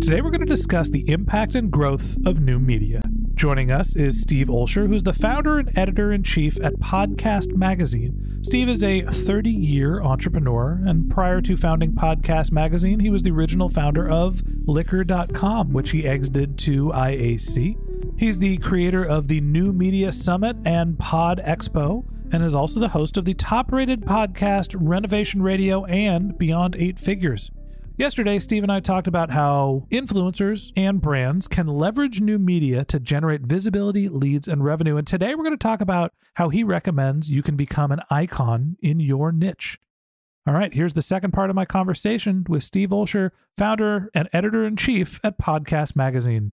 Today we're going to discuss the impact and growth of new media. Joining us is Steve Olsher, who's the founder and editor in chief at Podcast Magazine. Steve is a 30 year entrepreneur, and prior to founding Podcast Magazine, he was the original founder of Liquor.com, which he exited to IAC. He's the creator of the New Media Summit and Pod Expo, and is also the host of the top rated podcast Reinvention Radio and Beyond Eight Figures. Yesterday, Steve and I talked about how influencers and brands can leverage new media to generate visibility, leads, and revenue. And today we're going to talk about how he recommends you can become an icon in your niche. All right, here's the second part of my conversation with Steve Olsher, founder and editor in chief at Podcast Magazine.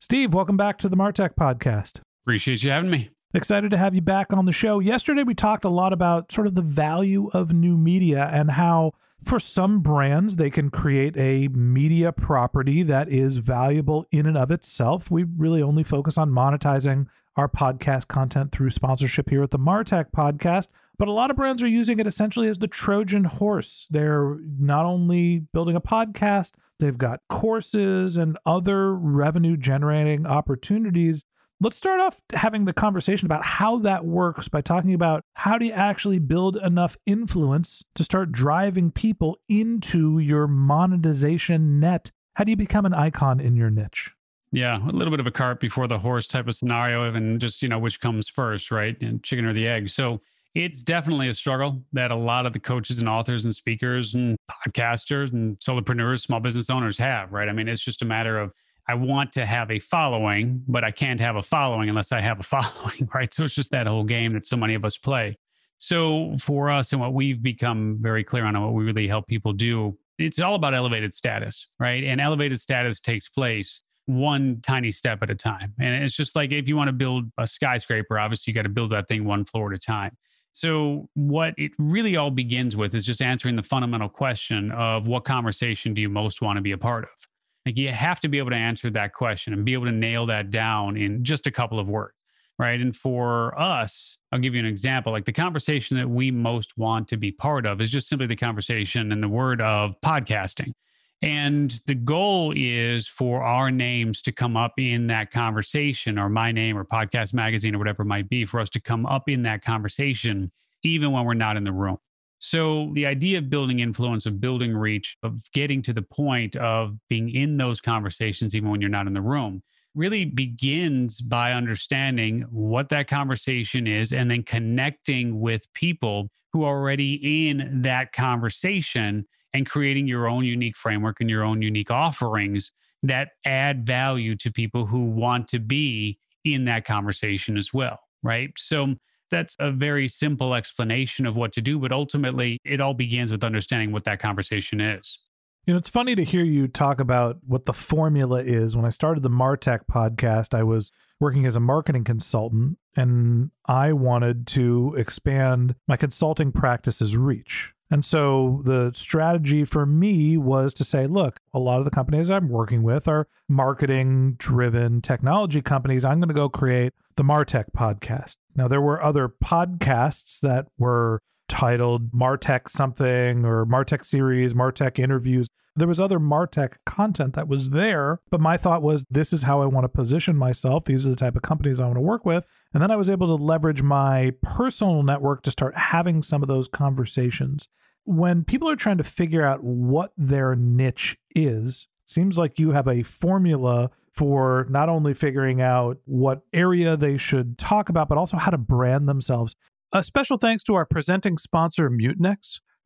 Steve, welcome back to the Martech Podcast. Appreciate you having me. Excited to have you back on the show. Yesterday, we talked a lot about sort of the value of new media and how for some brands, they can create a media property that is valuable in and of itself. We really only focus on monetizing our podcast content through sponsorship here at the Martech podcast. But a lot of brands are using it essentially as the Trojan horse. They're not only building a podcast, they've got courses and other revenue generating opportunities Let's start off having the conversation about how that works by talking about how do you actually build enough influence to start driving people into your monetization net? How do you become an icon in your niche? Yeah, a little bit of a cart before the horse type of scenario, and just, you know, which comes first, right? And chicken or the egg. So it's definitely a struggle that a lot of the coaches and authors and speakers and podcasters and solopreneurs, small business owners have, right? I mean, it's just a matter of I want to have a following, but I can't have a following unless I have a following, right? So it's just that whole game that so many of us play. So for us and what we've become very clear on and what we really help people do, it's all about elevated status, right? And elevated status takes place one tiny step at a time. And it's just like if you want to build a skyscraper, obviously you got to build that thing one floor at a time. So, what it really all begins with is just answering the fundamental question of what conversation do you most want to be a part of? Like you have to be able to answer that question and be able to nail that down in just a couple of words. Right. And for us, I'll give you an example. Like the conversation that we most want to be part of is just simply the conversation and the word of podcasting. And the goal is for our names to come up in that conversation, or my name, or podcast magazine, or whatever it might be, for us to come up in that conversation, even when we're not in the room. So, the idea of building influence, of building reach, of getting to the point of being in those conversations, even when you're not in the room, really begins by understanding what that conversation is and then connecting with people who are already in that conversation and creating your own unique framework and your own unique offerings that add value to people who want to be in that conversation as well. Right. So, that's a very simple explanation of what to do, but ultimately it all begins with understanding what that conversation is. You know, it's funny to hear you talk about what the formula is. When I started the Martech podcast, I was working as a marketing consultant and I wanted to expand my consulting practice's reach. And so the strategy for me was to say, look, a lot of the companies I'm working with are marketing driven technology companies. I'm going to go create the Martech podcast. Now, there were other podcasts that were titled Martech something or Martech series, Martech interviews. There was other Martech content that was there, but my thought was this is how I want to position myself. These are the type of companies I want to work with. And then I was able to leverage my personal network to start having some of those conversations. When people are trying to figure out what their niche is, seems like you have a formula for not only figuring out what area they should talk about, but also how to brand themselves. A special thanks to our presenting sponsor, Mutinex.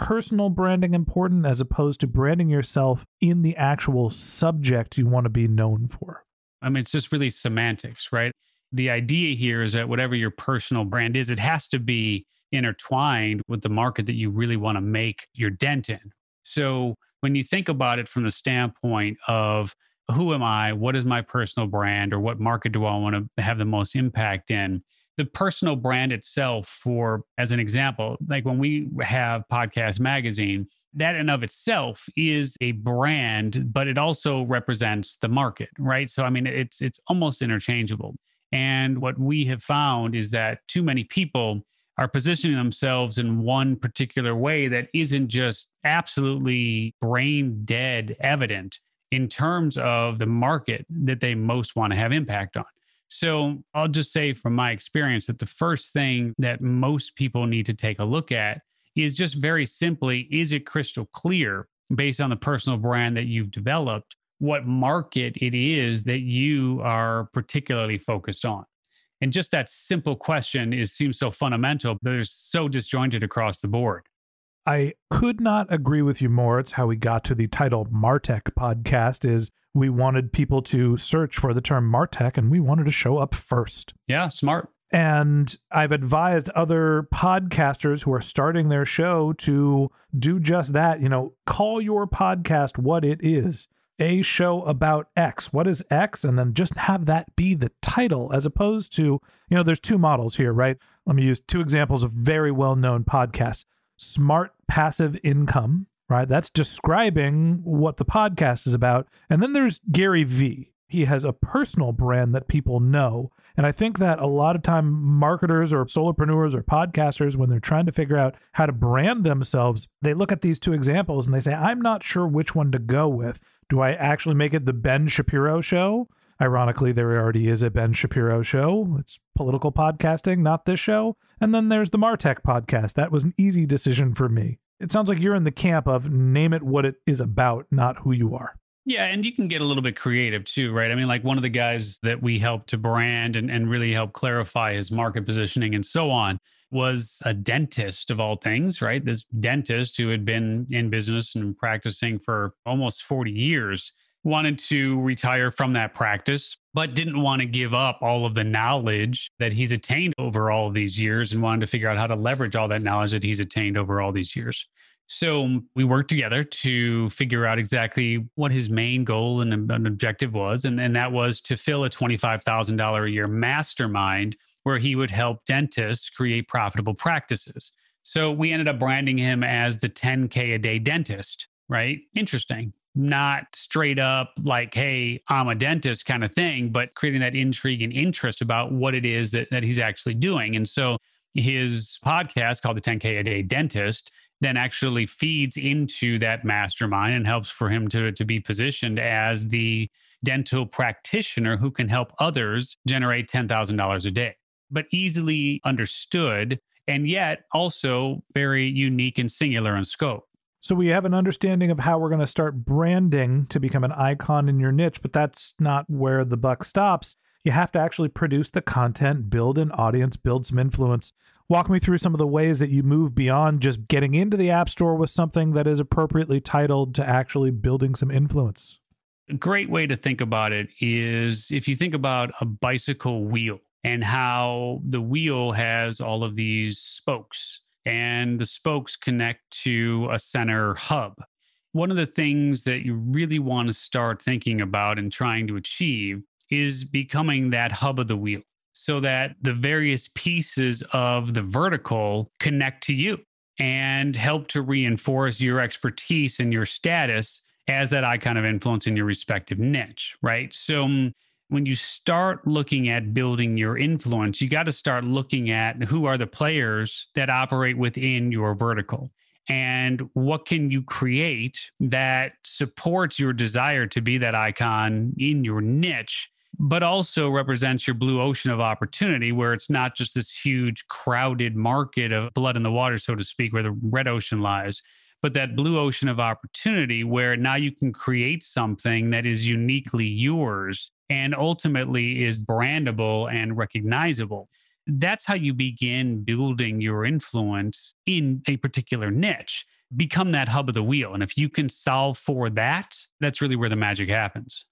personal branding important as opposed to branding yourself in the actual subject you want to be known for? I mean, it's just really semantics, right? The idea here is that whatever your personal brand is, it has to be intertwined with the market that you really want to make your dent in. So when you think about it from the standpoint of who am I? What is my personal brand? Or what market do I want to have the most impact in? The personal brand itself for as an example like when we have podcast magazine that in of itself is a brand but it also represents the market right? So i mean it's it's almost interchangeable. And what we have found is that too many people are positioning themselves in one particular way that isn't just absolutely brain dead evident in terms of the market that they most want to have impact on so I'll just say from my experience that the first thing that most people need to take a look at is just very simply is it crystal clear based on the personal brand that you've developed what market it is that you are particularly focused on? And just that simple question is seems so fundamental, but it's so disjointed across the board. I could not agree with you more. It's how we got to the title Martech podcast is we wanted people to search for the term Martech and we wanted to show up first. Yeah, smart. And I've advised other podcasters who are starting their show to do just that. You know, call your podcast what it is a show about X. What is X? And then just have that be the title as opposed to, you know, there's two models here, right? Let me use two examples of very well known podcasts Smart Passive Income right? That's describing what the podcast is about. And then there's Gary Vee. He has a personal brand that people know. And I think that a lot of time marketers or solopreneurs or podcasters, when they're trying to figure out how to brand themselves, they look at these two examples and they say, I'm not sure which one to go with. Do I actually make it the Ben Shapiro show? Ironically, there already is a Ben Shapiro show. It's political podcasting, not this show. And then there's the Martech podcast. That was an easy decision for me. It sounds like you're in the camp of name it what it is about, not who you are. Yeah, and you can get a little bit creative too, right? I mean, like one of the guys that we helped to brand and, and really help clarify his market positioning and so on was a dentist of all things, right? This dentist who had been in business and practicing for almost 40 years wanted to retire from that practice, but didn't want to give up all of the knowledge that he's attained over all these years and wanted to figure out how to leverage all that knowledge that he's attained over all these years. So um, we worked together to figure out exactly what his main goal and an objective was. And, and that was to fill a $25,000 a year mastermind where he would help dentists create profitable practices. So we ended up branding him as the 10K a day dentist, right? Interesting. Not straight up like, hey, I'm a dentist kind of thing, but creating that intrigue and interest about what it is that, that he's actually doing. And so his podcast called the 10K a day dentist then actually feeds into that mastermind and helps for him to, to be positioned as the dental practitioner who can help others generate $10,000 a day. But easily understood and yet also very unique and singular in scope. So we have an understanding of how we're going to start branding to become an icon in your niche, but that's not where the buck stops. You have to actually produce the content, build an audience, build some influence. Walk me through some of the ways that you move beyond just getting into the App Store with something that is appropriately titled to actually building some influence. A great way to think about it is if you think about a bicycle wheel and how the wheel has all of these spokes and the spokes connect to a center hub. One of the things that you really want to start thinking about and trying to achieve is becoming that hub of the wheel so that the various pieces of the vertical connect to you and help to reinforce your expertise and your status as that icon of influence in your respective niche, right? So um, when you start looking at building your influence, you got to start looking at who are the players that operate within your vertical. And what can you create that supports your desire to be that icon in your niche but also represents your blue ocean of opportunity where it's not just this huge crowded market of blood in the water, so to speak, where the red ocean lies, but that blue ocean of opportunity where now you can create something that is uniquely yours and ultimately is brandable and recognizable. That's how you begin building your influence in a particular niche. Become that hub of the wheel. And if you can solve for that, that's really where the magic happens.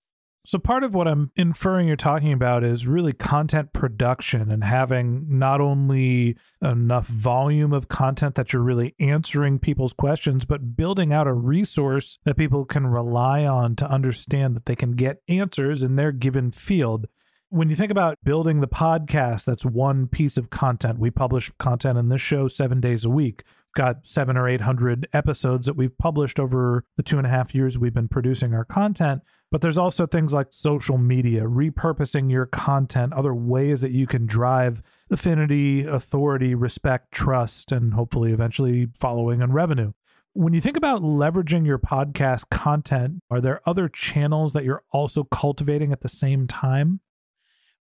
So, part of what I'm inferring you're talking about is really content production and having not only enough volume of content that you're really answering people's questions, but building out a resource that people can rely on to understand that they can get answers in their given field. When you think about building the podcast, that's one piece of content. We publish content in this show seven days a week got seven or 800 episodes that we've published over the two and a half years we've been producing our content. But there's also things like social media, repurposing your content, other ways that you can drive affinity, authority, respect, trust, and hopefully eventually following and revenue. When you think about leveraging your podcast content, are there other channels that you're also cultivating at the same time?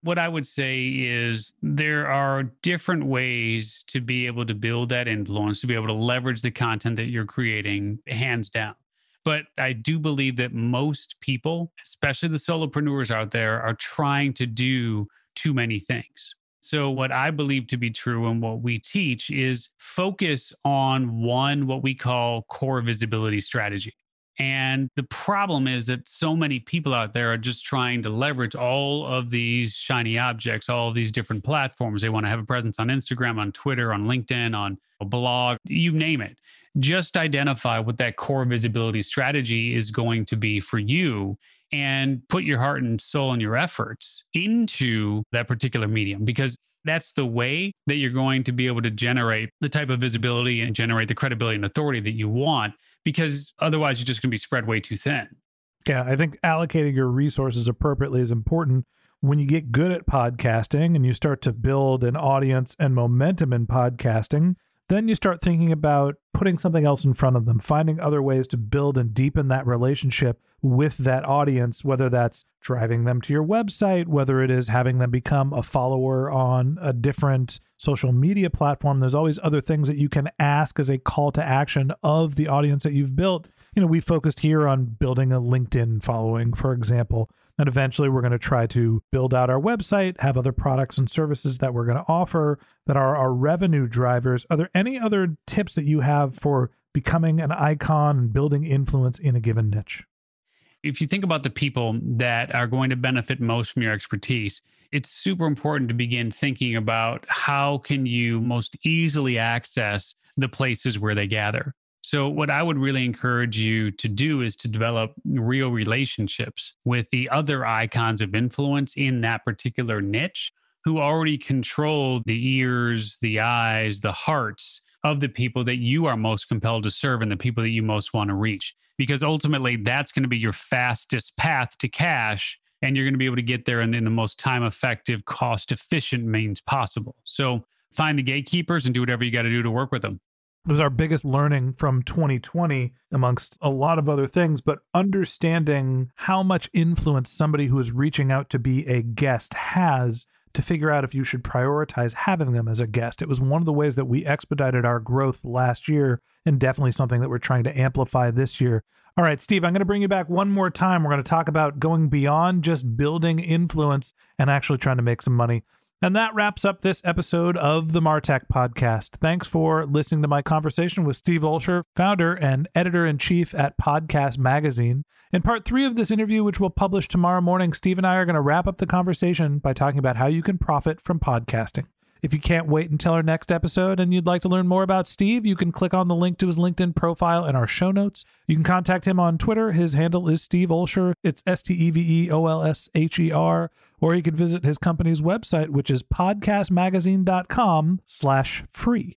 what I would say is there are different ways to be able to build that influence, to be able to leverage the content that you're creating, hands down. But I do believe that most people, especially the solopreneurs out there, are trying to do too many things. So, what I believe to be true and what we teach is focus on one, what we call core visibility strategy. And the problem is that so many people out there are just trying to leverage all of these shiny objects, all of these different platforms. They want to have a presence on Instagram, on Twitter, on LinkedIn, on a blog, you name it. Just identify what that core visibility strategy is going to be for you and put your heart and soul and your efforts into that particular medium because that's the way that you're going to be able to generate the type of visibility and generate the credibility and authority that you want because otherwise you're just going to be spread way too thin. Yeah, I think allocating your resources appropriately is important. When you get good at podcasting and you start to build an audience and momentum in podcasting, then you start thinking about putting something else in front of them, finding other ways to build and deepen that relationship with that audience, whether that's driving them to your website, whether it is having them become a follower on a different social media platform. There's always other things that you can ask as a call to action of the audience that you've built. You know, we focused here on building a LinkedIn following, for example. And eventually we're going to try to build out our website, have other products and services that we're going to offer that are our revenue drivers. Are there any other tips that you have for becoming an icon and building influence in a given niche? If you think about the people that are going to benefit most from your expertise, it's super important to begin thinking about how can you most easily access the places where they gather. So, what I would really encourage you to do is to develop real relationships with the other icons of influence in that particular niche who already control the ears, the eyes, the hearts of the people that you are most compelled to serve and the people that you most want to reach. Because ultimately, that's going to be your fastest path to cash. And you're going to be able to get there in, in the most time effective, cost efficient means possible. So, find the gatekeepers and do whatever you got to do to work with them. It was our biggest learning from 2020, amongst a lot of other things, but understanding how much influence somebody who is reaching out to be a guest has to figure out if you should prioritize having them as a guest. It was one of the ways that we expedited our growth last year, and definitely something that we're trying to amplify this year. All right, Steve, I'm going to bring you back one more time. We're going to talk about going beyond just building influence and actually trying to make some money. And that wraps up this episode of the Martech podcast. Thanks for listening to my conversation with Steve Olsher, founder and editor in chief at Podcast Magazine. In part three of this interview, which we'll publish tomorrow morning, Steve and I are going to wrap up the conversation by talking about how you can profit from podcasting. If you can't wait until our next episode and you'd like to learn more about Steve, you can click on the link to his LinkedIn profile in our show notes. You can contact him on Twitter. His handle is Steve Olsher. It's S T E V E O L S H E R. Or you can visit his company's website, which is podcastmagazine.com slash free.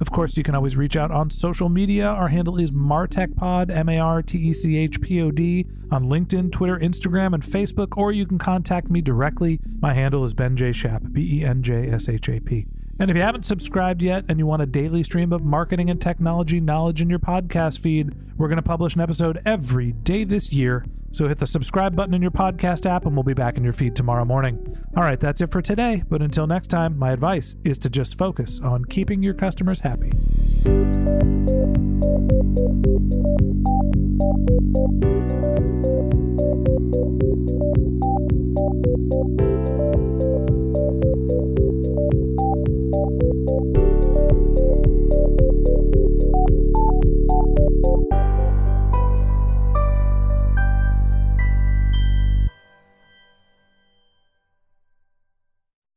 Of course, you can always reach out on social media. Our handle is MartechPod, M A R T E C H P O D, on LinkedIn, Twitter, Instagram, and Facebook, or you can contact me directly. My handle is Ben J. Shap, B E N J S H A P. And if you haven't subscribed yet and you want a daily stream of marketing and technology knowledge in your podcast feed, we're going to publish an episode every day this year. So hit the subscribe button in your podcast app and we'll be back in your feed tomorrow morning. All right, that's it for today. But until next time, my advice is to just focus on keeping your customers happy.